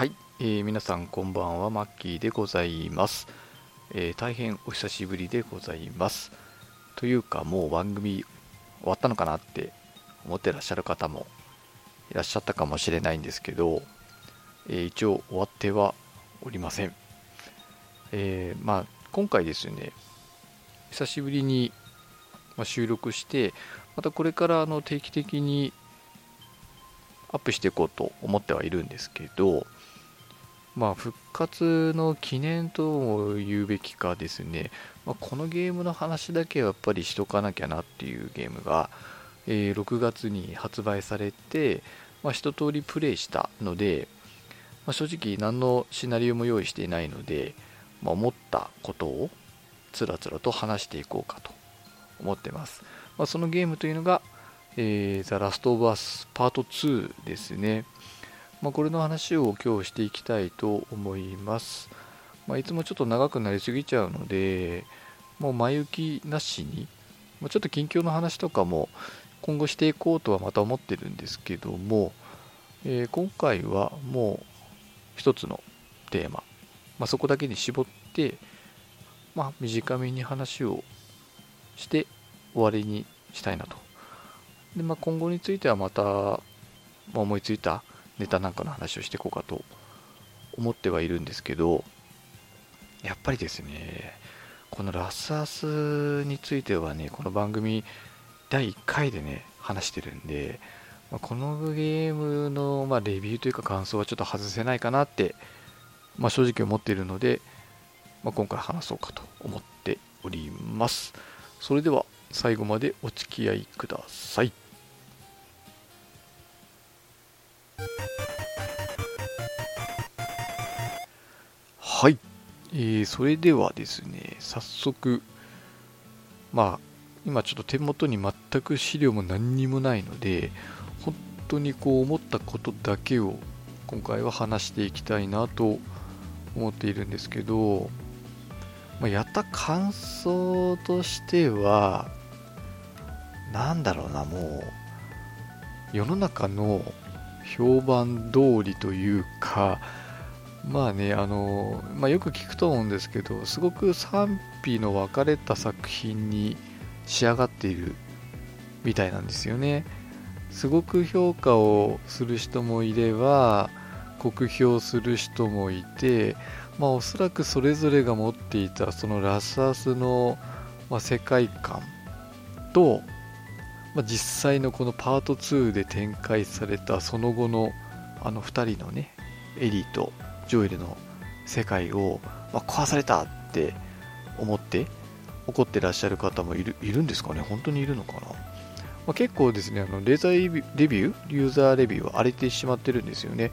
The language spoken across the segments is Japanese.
はい、えー皆さんこんばんはマッキーでございます、えー大変お久しぶりでございます。というかもう番組終わったのかなって思ってらっしゃる方もいらっしゃったかもしれないんですけど、えー一応終わってはおりません、えーまあ今回ですね久しぶりに収録してまたこれからあの定期的にアップしていこうと思ってはいるんですけど、まあ、復活の記念とも言うべきかですね、まあ、このゲームの話だけはやっぱりしとかなきゃなっていうゲームが、えー6月に発売されて、まあ、一通りプレイしたので、まあ、正直何のシナリオも用意していないので、まあ、思ったことをつらつらと話していこうかと思ってます、まあ、そのゲームというのがえー、ザ・ラスト・オブ・アスパート2ですね。まあ、これの話を今日していきたいと思います。まあ、いつもちょっと長くなりすぎちゃうので、もう前置きなしに、まあ、ちょっと近況の話とかも今後していこうとはまた思ってるんですけども、えー今回はもう一つのテーマ、まあ、そこだけに絞って、まあ、短めに話をして終わりにしたいなとで、まあ、今後についてはまた、ま思いついたネタなんかの話をしていこうかと思ってはいるんですけどやっぱりですねこのラスアスについてはねこの番組第1回でね話してるんで、まこのゲームの、ま、レビューというか感想はちょっと外せないかなって、まあ、正直思っているので、まあ、今回話そうかと思っております。それでは最後までお付き合いください。はい、えーそれではですね早速まあ今ちょっと手元に全く資料も何にもないので本当にこう思ったことだけを今回は話していきたいなと思っているんですけど、まあ、やった感想としてはなんだろうなもう世の中の評判通りというかまあねあの、まあ、よく聞くと思うんですけどすごく賛否の分かれた作品に仕上がっているみたいなんですよね。すごく評価をする人もいれば酷評する人もいてまあおそらくそれぞれが持っていたそのラスアスの、まあ、世界観と、まあ、実際のこのパート2で展開されたその後のあの2人のねエリーとジョエルの世界を、まあ、壊されたって思って怒ってらっしゃる方もいるいるんですかね？本当にいるのかな、まあ、結構ですねあのレザーレビュー？ユーザーレビューは荒れてしまってるんですよね。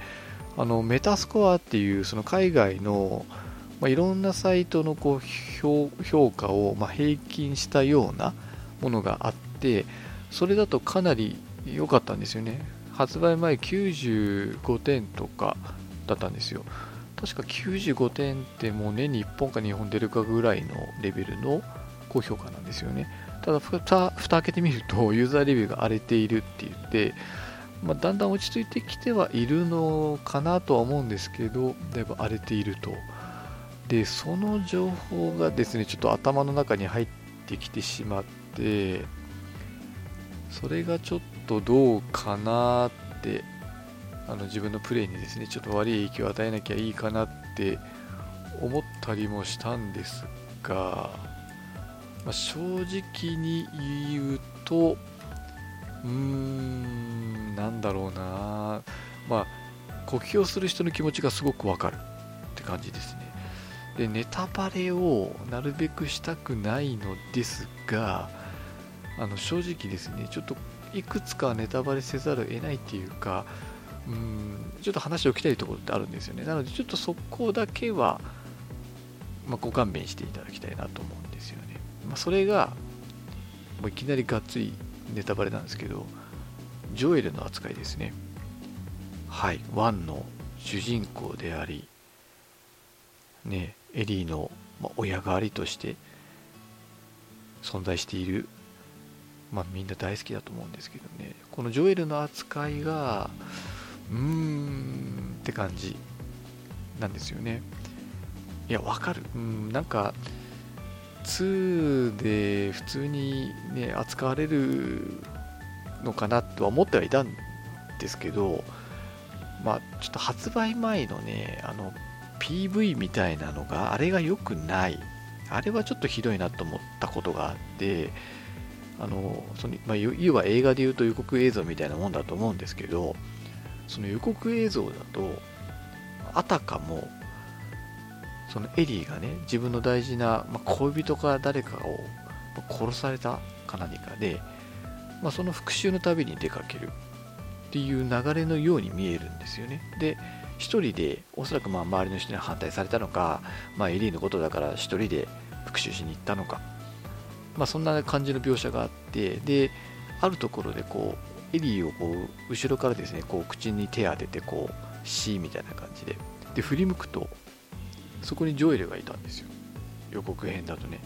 あのメタスコアっていうその海外の、まあ、いろんなサイトのこう評価を、ま、平均したようなものがあってそれだとかなり良かったんですよね。発売前95点とかだったんですよ。確か95点ってもう年に1本か2本出るかぐらいのレベルの高評価なんですよね。ただ蓋蓋開けてみると ユーザーレビューが荒れているって言って、まあ、だんだん落ち着いてきてはいるのかなとは思うんですけどだいぶ荒れていると。でその情報がですねちょっと頭の中に入ってきてしまってそれがちょっとどうかなってあの自分のプレイにですねちょっと悪い影響を与えなきゃいいかなって思ったりもしたんですが、まあ、正直に言うとうーんなんだろうな。まあ酷評する人の気持ちがすごくわかるって感じですね。でネタバレをなるべくしたくないのですがあの正直ですねちょっといくつかネタバレせざるを得ないっていうかうんちょっと話を聞きたいところってあるんですよね。なのでちょっとそこだけは、まあ、ご勘弁していただきたいなと思うんですよね、まあ、それがもういきなりがっつりネタバレなんですけどジョエルの扱いですね。はいワンの主人公でありねエリーの、親代わりとして存在しているまあみんな大好きだと思うんですけどね。このジョエルの扱いがうーんって感じなんですよね。いやわかる。うんなんか2で普通にね扱われるのかなとは思ってはいたんですけどまあちょっと発売前のねあの PV みたいなのがあれが良くない。あれはちょっとひどいなと思ったことがあってあのその、まあ、要は映画でいうと予告映像みたいなもんだと思うんですけどその予告映像だとあたかもそのエリーがね自分の大事な、まあ、恋人か誰かを殺されたか何かで、まあ、その復讐の旅に出かけるっていう流れのように見えるんですよね。で一人でおそらくまあ周りの人に反対されたのか、まあ、エリーのことだから一人で復讐しに行ったのか、まあ、そんな感じの描写があってであるところでこうエリーをこう後ろからですねこう口に手当ててこう「シー」みたいな感じで。で振り向くとそこにジョエルがいたんですよ。予告編だとね。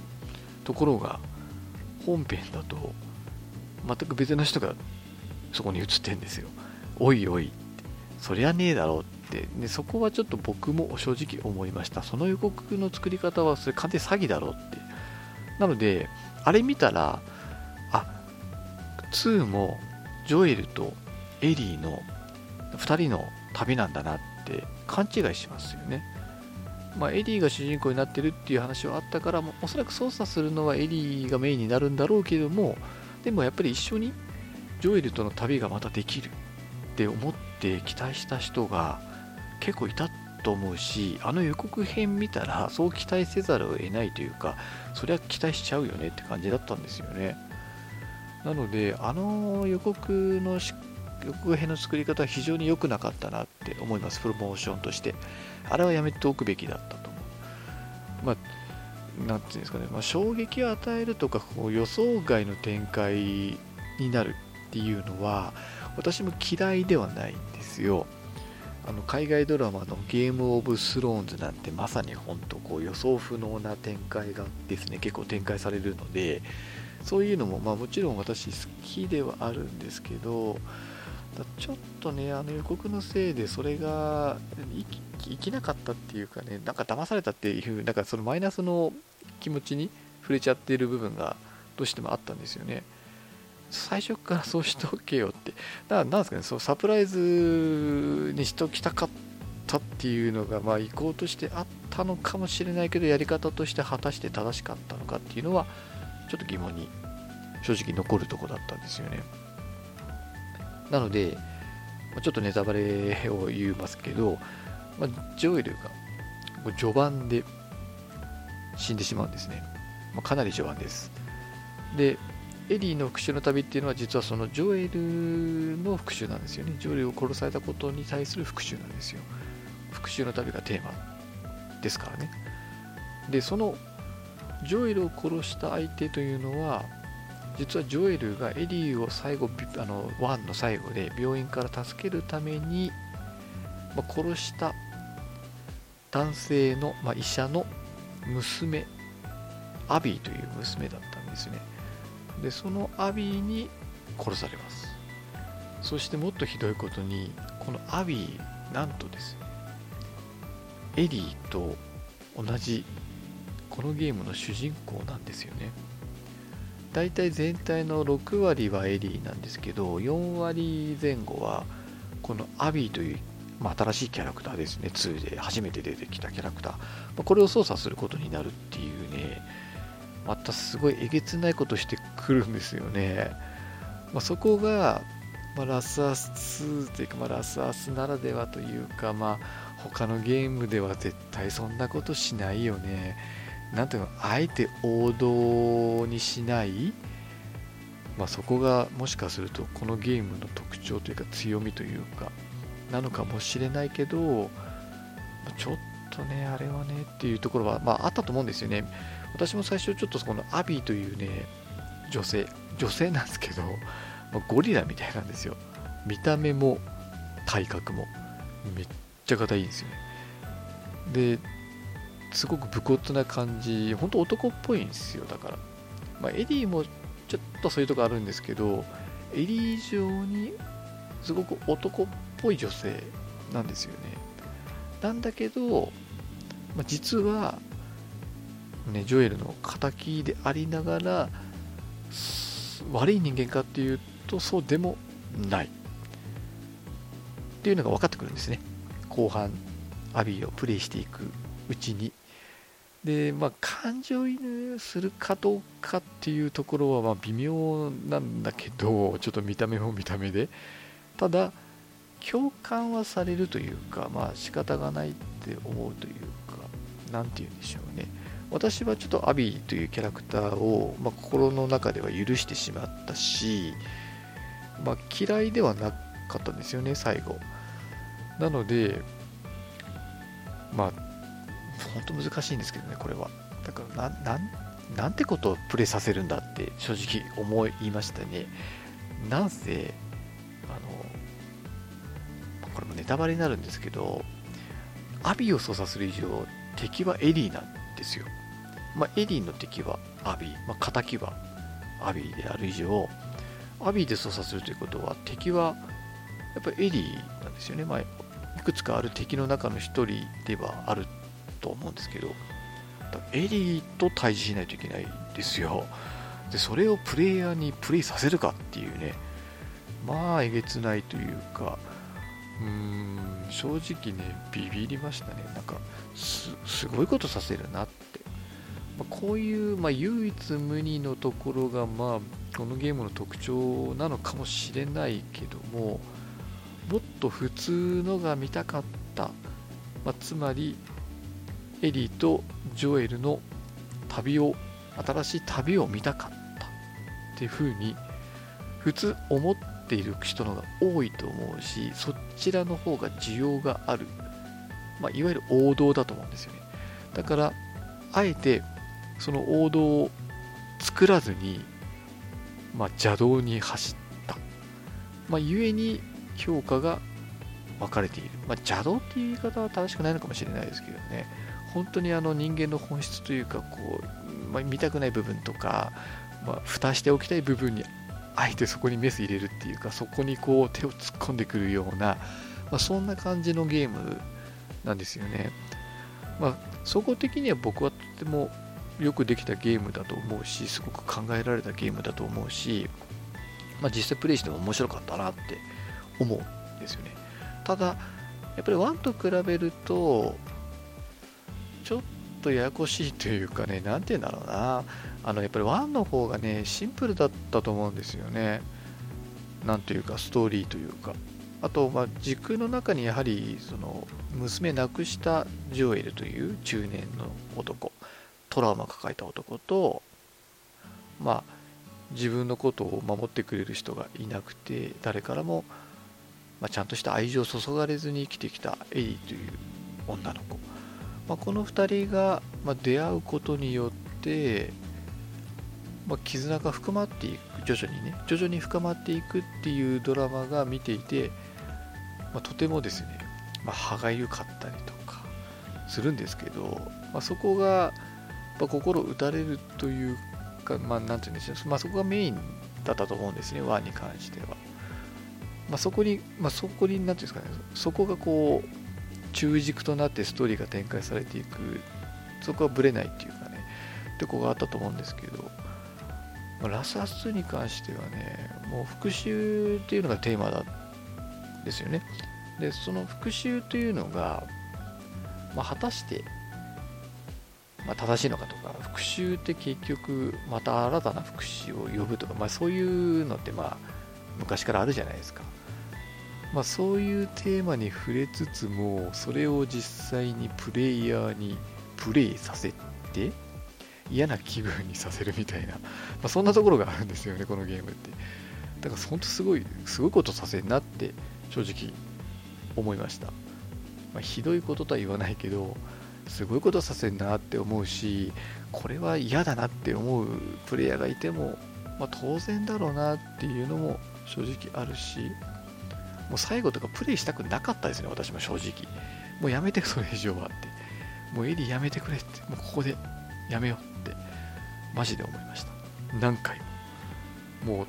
ところが本編だと全く別の人がそこに映ってんですよ。おいおいそりゃねえだろうって。でそこはちょっと僕も正直思いました。その予告の作り方はそれ完全詐欺だろうって。なのであれ見たらあ2もジョエルとエリーの2人の旅なんだなって勘違いしますよね。まあ、エリーが主人公になってるっていう話はあったからおそらく操作するのはエリーがメインになるんだろうけどもでもやっぱり一緒にジョエルとの旅がまたできるって思って期待した人が結構いたっと思うしあの予告編見たらそう期待せざるを得ないというかそりゃ期待しちゃうよねって感じだったんですよねなのであの予告の予告編の作り方は非常に良くなかったなって思いますプロモーションとしてあれはやめておくべきだったと思う。まあ、なんていうんですかね、まあ、衝撃を与えるとかこう予想外の展開になるっていうのは私も嫌いではないんですよ。あの海外ドラマのゲームオブスローンズなんてまさに本当こう予想不能な展開がですね結構展開されるのでそういうのもまあもちろん私好きではあるんですけどちょっとねあの予告のせいでそれが生きなかったっていうかねなんか騙されたっていうなんかそのマイナスの気持ちに触れちゃっている部分がどうしてもあったんですよね。最初からそうしとけよってだからなんですかねそうサプライズにしときたかったっていうのがまあ意向としてあったのかもしれないけどやり方として果たして正しかったのかっていうのはちょっと疑問に正直残るとこだったんですよねなのでちょっとネタバレを言いますけどまあ、ジョエルが序盤で死んでしまうんですね。まあ、かなり序盤です。で、エリーの復讐の旅っていうのは実はそのジョエルの復讐なんですよね。ジョエルを殺されたことに対する復讐なんですよ。復讐の旅がテーマですからね。で、そのジョエルを殺した相手というのは、実はジョエルがエリーを最後、あの、ワンの最後で病院から助けるためにま、殺した男性の、まあ、医者の娘アビーという娘だったんですねでそのアビーに殺されます。そしてもっとひどいことにこのアビーなんとですねエリーと同じこのゲームの主人公なんですよね。大体全体の6割はエリーなんですけど4割前後はこのアビーというまあ、新しいキャラクターですね、2で初めて出てきたキャラクター、ま、これを操作することになるっていうね、またすごいえげつないことしてくるんですよね。まあ、そこが、まあ、ラスアス2というか、まあ、ラスアスならではというか、まあ、他のゲームでは絶対そんなことしないよね。なんていうの、あえて王道にしない、まあ、そこがもしかするとこのゲームの特徴というか強みというか、なのかもしれないけど、ちょっとね、あれはねっていうところは、まあ、あったと思うんですよね。私も最初ちょっとこのアビーというね、女性、女性なんですけど、まあ、ゴリラみたいなんですよ。見た目も体格もめっちゃ硬いんですよね。で、すごく武骨な感じ、本当男っぽいんですよ、だから。まあ、アビーもちょっとそういうとこあるんですけど、エリー以上にすごく男っぽい女性なんですよねなんだけど、まあ、実は、ね、ジョエルの敵でありながら悪い人間かっていうとそうでもない。っていうのが分かってくるんですね。後半アビーをプレイしていくうちに。でまあ感情移入するかどうかっていうところはま微妙なんだけどちょっと見た目も見た目で。ただ共感はされるというかまあ仕方がないって思うというか何て言うんでしょうね。私はちょっとアビーというキャラクターを、まあ、心の中では許してしまったし、まあ、嫌いではなかったんですよね最後。なのでまあ本当難しいんですけどねこれは。だからななんてことをプレイさせるんだって正直思いましたね。なんせあのこれもネタバレになるんですけどアビーを操作する以上敵はエリーなんですよ。まあ、エリーの敵はアビー、まあ、敵はアビーである以上、アビーで操作するということは、敵はやっぱりエリーなんですよね。まあ、いくつかある敵の中の一人ではあると思うんですけど、エリーと対峙しないといけないんですよ。で、それをプレイヤーにプレイさせるかっていうね、まあ、えげつないというか、うーん、正直ね、ビビりましたね。なんかす、ごいことさせるなってこういう、まあ、唯一無二のところが、まあ、このゲームの特徴なのかもしれないけどももっと普通のが見たかった、まあ、つまりエリーとジョエルの旅を新しい旅を見たかった。っていうふうに普通思っている人のが多いと思うしそちらの方が需要がある、まあ、いわゆる王道だと思うんですよね。だからあえてその王道を作らずに、まあ、邪道に走った。まあ、故に評価が分かれている。まあ、邪道っていう言い方は正しくないのかもしれないですけどね。本当にあの人間の本質というか、こう、まあ、見たくない部分とか、まあ、蓋しておきたい部分に、あえてそこにメス入れるっていうか、そこにこう手を突っ込んでくるような、まあ、そんな感じのゲームなんですよね。まあ、総合的には僕はとてもよくできたゲームだと思うし、すごく考えられたゲームだと思うし、まあ、実際プレイしても面白かったなって思うんですよね。ただ、やっぱり1と比べると、ちょっとややこしいというかね、なんて言うんだろうな、あのやっぱり1の方がね、シンプルだったと思うんですよね。なんというか、ストーリーというか。あと、まあ、時空の中にやはりその娘亡くしたジョエルという中年の男トラウマ抱えた男とまあ自分のことを守ってくれる人がいなくて誰からも、まあ、ちゃんとした愛情を注がれずに生きてきたエリーという女の子、まあ、この2人が、まあ、出会うことによって、ま、絆が深まっていく徐々にね徐々に深まっていくっていうドラマが見ていて、ま、とてもですね、ま、歯がゆかったりとかするんですけど、まあ、そこがぱ心打たれるというか、まあ、なんて言うんでしょう、まあ、そこがメインだったと思うんですね、ワンに関しては。まあ、そこに、まあ、そこに、なんていうんですかね、そこがこう、中軸となってストーリーが展開されていく、そこはぶれないっていうかね、ってこがあったと思うんですけど、まあ、ラスアス2に関してはね、もう復讐っていうのがテーマだですよね。で、その復讐というのが、まあ、果たしてまあ、正しいのかとか復讐って結局また新たな復讐を呼ぶとか、まあ、そういうのってまあ昔からあるじゃないですか、まあ、そういうテーマに触れつつもそれを実際にプレイヤーにプレイさせて嫌な気分にさせるみたいな、まあ、そんなところがあるんですよねこのゲームって。だから本当すごいすごいことさせるなって正直思いました、まあ、ひどいこととは言わないけどすごいことさせるなって思うしこれは嫌だなって思うプレイヤーがいても、まあ、当然だろうなっていうのも正直あるしもう最後とかプレイしたくなかったですね私も正直。もうやめてそれ以上はって。もうエリーやめてくれって。もうここでやめようって。マジで思いました。何回も。もう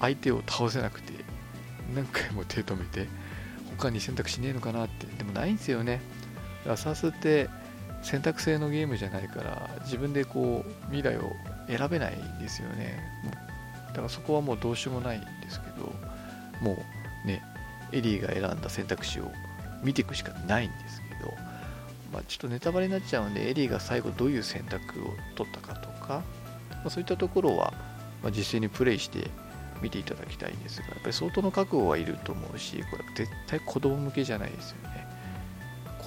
相手を倒せなくて。何回も手止めて。他に選択しねえのかなって。でもないんですよね。ラサスって選択制のゲームじゃないから自分でこう未来を選べないんですよね。だからそこはもうどうしようもないんですけどもうねエリーが選んだ選択肢を見ていくしかないんですけど、まあ、ちょっとネタバレになっちゃうんでエリーが最後どういう選択を取ったかとか、まあ、そういったところは、ま実際にプレイして見ていただきたいんですがやっぱり相当の覚悟はいると思うしこれ絶対子供向けじゃないですよね。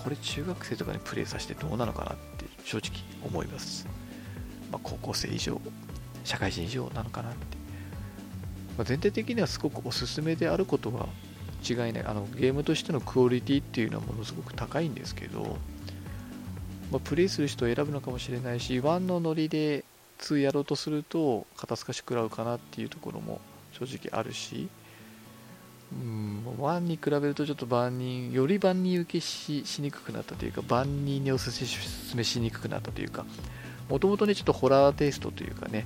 これ中学生とかにプレイさせてどうなのかなって正直思います、まあ、高校生以上社会人以上なのかなって、まあ、全体的にはすごくおすすめであることは違いない。あのゲームとしてのクオリティっていうのはものすごく高いんですけど、まあ、プレイする人を選ぶのかもしれないし1のノリで2やろうとすると肩透かし食らうかなっていうところも正直あるしうん1に比べるとちょっと万人より万人受けしにくくなったというか万人におすすめしにくくなったというかもともとねちょっとホラーテイストというかね、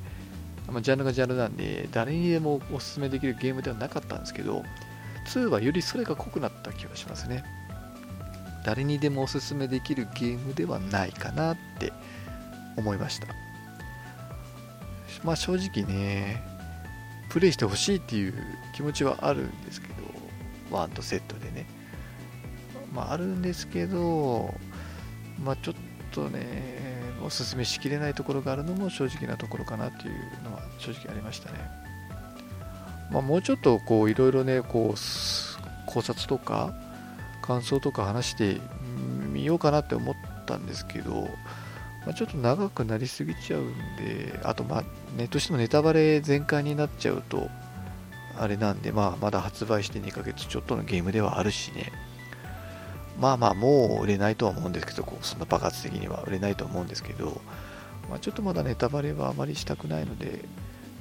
ま、ジャンルがジャンルなんで誰にでもおすすめできるゲームではなかったんですけど2はよりそれが濃くなった気がしますね。誰にでもおすすめできるゲームではないかなって思いました。まあ正直ねプレイしてほしいっていう気持ちはあるんですけどワンとセットでね。まああるんですけどまあちょっとねおすすめしきれないところがあるのも正直なところかなっていうのは正直ありましたね。まあもうちょっとこういろいろねこう考察とか感想とか話してみようかなって思ったんですけどまあ、ちょっと長くなりすぎちゃうんで、あと、まあ、ネットしてもネタバレ全開になっちゃうと、あれなんで、まあ、まだ発売して2ヶ月ちょっとのゲームではあるしね、まあまあ、もう売れないとは思うんですけど、こうそんな爆発的には。売れないと思うんですけど、まあ、ちょっとまだネタバレはあまりしたくないので、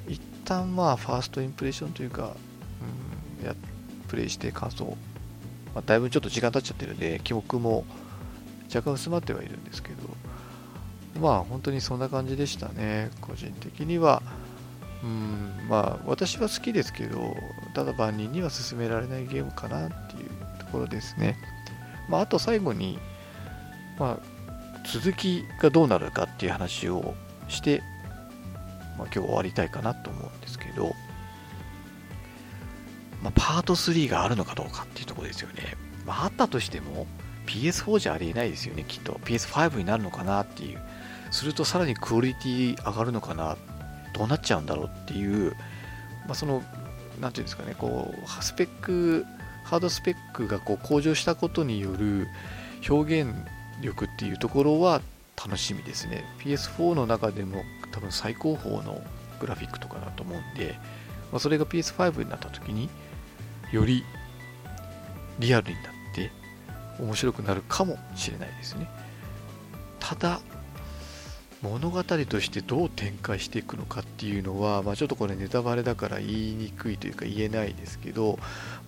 一旦まあ、ファーストインプレッションというか、うん、やプレイして感想、まあ、だいぶちょっと時間経っちゃってるんで、記憶も若干薄まってはいるんですけど、まあ本当にそんな感じでしたね。個人的には。うんまあ私は好きですけどただ万人には勧められないゲームかなっていうところですね。まああと最後にまあ続きがどうなるかっていう話をして、まあ、今日終わりたいかなと思うんですけど、まあ、パート3があるのかどうかっていうところですよね、まあ、あったとしても PS4 じゃありえないですよねきっと。PS5 になるのかなっていう。するとさらにクオリティ上がるのかなどうなっちゃうんだろうっていう、まあ、その何ていうんですかねこうスペックハードスペックがこう向上したことによる表現力っていうところは楽しみですね。PS4 の中でも多分最高峰のグラフィックとかだと思うんで、まあ、それが PS5 になった時によりリアルになって面白くなるかもしれないですね。ただ物語としてどう展開していくのかっていうのは、まあ、ちょっとこれネタバレだから言いにくいというか言えないですけど、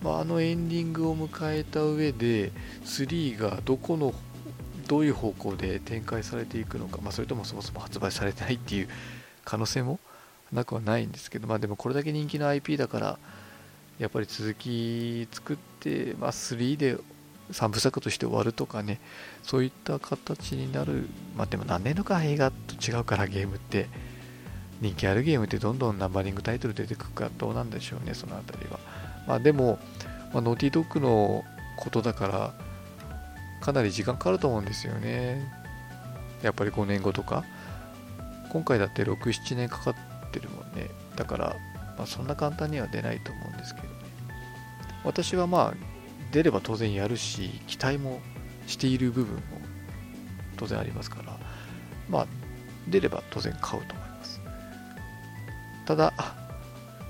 まあ、あのエンディングを迎えた上で3がどこのどういう方向で展開されていくのか、まあ、それともそもそも発売されてないっていう可能性もなくはないんですけど、まあ、でもこれだけ人気の IP だからやっぱり続き作って、まあ、3で3部作として終わるとかねそういった形になるまあでも何年のか映画と違うからゲームって人気あるゲームってどんどんナンバリングタイトル出てくるかどうなんでしょうねそのあたりは。まあでも、まあ、ノーティードッグのことだからかなり時間かかると思うんですよね。やっぱり5年後とか。今回だって67年かかってるもんね。だから、まあ、そんな簡単には出ないと思うんですけどね。私はまあ出れば当然やるし期待もしている部分も当然ありますからまあ出れば当然買うと思います。ただ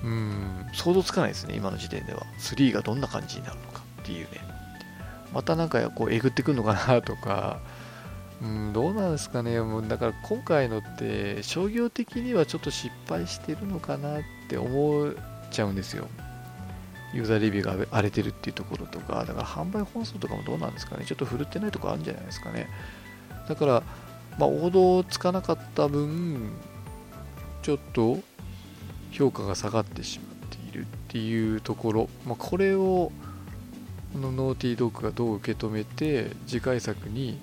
うん想像つかないですね今の時点では。3がどんな感じになるのかっていうね。またなんかこうえぐってくるのかなとかうんどうなんですかね。もうだから今回のって商業的にはちょっと失敗してるのかなって思っちゃうんですよ。ユーザーレビューが荒れてるっていうところとか、だから販売本数とかもどうなんですかね、ちょっと振るってないところあるんじゃないですかね。だから、まあ、王道をつかなかった分、ちょっと評価が下がってしまっているっていうところ、まあ、これをこのノーティードッグがどう受け止めて次回作に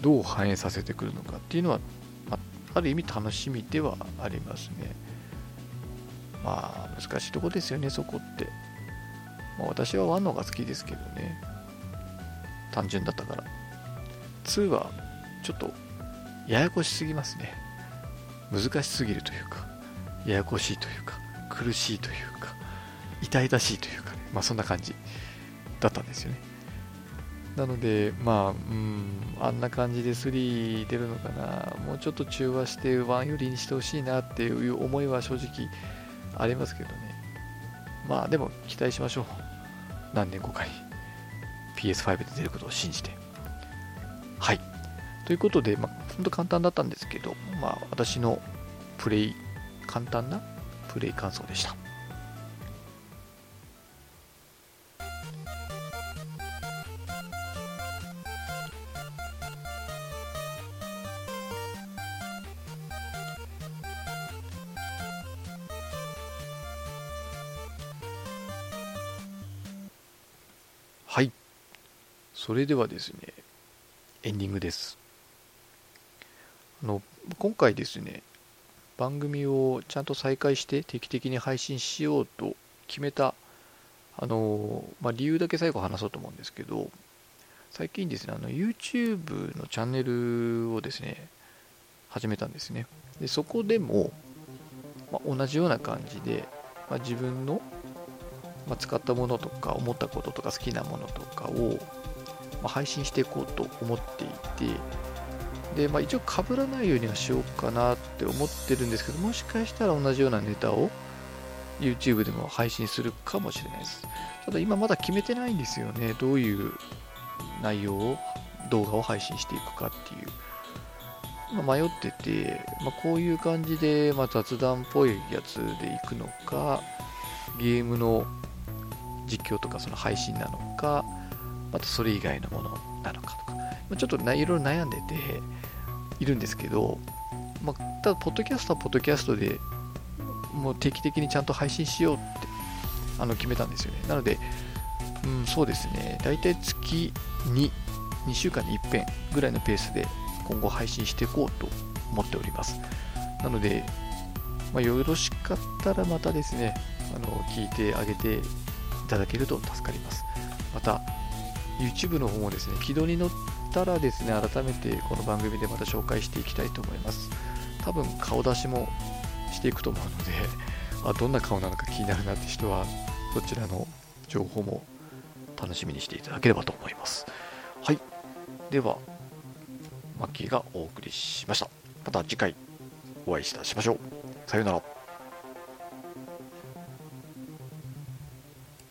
どう反映させてくるのかっていうのは、まあ、ある意味楽しみではありますね。まあ難しいとこですよねそこって、まあ、私は1の方が好きですけどね。単純だったから。2はちょっとややこしすぎますね。難しすぎるというかややこしいというか苦しいというか痛々しいというかね。まあそんな感じだったんですよね。なのでまあうんあんな感じで3出るのかな。もうちょっと中和して1よりにしてほしいなっていう思いは正直ありますけどね。まあでも期待しましょう。何年後かに PS5 で出ることを信じてはいということで、まあ、本当簡単だったんですけど、まあ、私のプレイ、簡単なプレイ感想でした。それではですね、エンディングです。あの今回ですね、番組をちゃんと再開して定期的に配信しようと決めた、あのまあ、理由だけ最後話そうと思うんですけど、最近ですね、あの YouTube のチャンネルをですね、始めたんですね。でそこでも、まあ、同じような感じで、まあ、自分の、ま使ったものとか思ったこととか好きなものとかを、ま配信していこうと思っていて、で、まあ、一応被らないようにはしようかなって思ってるんですけど、もしかしたら同じようなネタを YouTube でも配信するかもしれないです。ただ今まだ決めてないんですよね。どういう内容を、動画を配信していくかっていう。ま、迷ってて、まあ、こういう感じで、まあ、雑談っぽいやつでいくのか、ゲームの実況とかその配信なのか、またそれ以外のものなのかとか、ま、ちょっといろいろ悩んでて、いるんですけど、まあ、ただ、ポッドキャストはポッドキャストでもう定期的にちゃんと配信しようってあの決めたんですよね。なので、うん、そうですね、大体月に2週間に1遍ぐらいのペースで今後配信していこうと思っております。なので、まあ、よろしかったらまたですね、あの聞いてあげていただけると助かります。また、YouTube の方もですね、軌道に乗ったらですね、改めてこの番組でまた紹介していきたいと思います。多分顔出しもしていくと思うので、あどんな顔なのか気になるなって人は、そちらの情報も楽しみにしていただければと思います。はい。では、マッキーがお送りしました。また次回お会いいたしましょう。さようなら。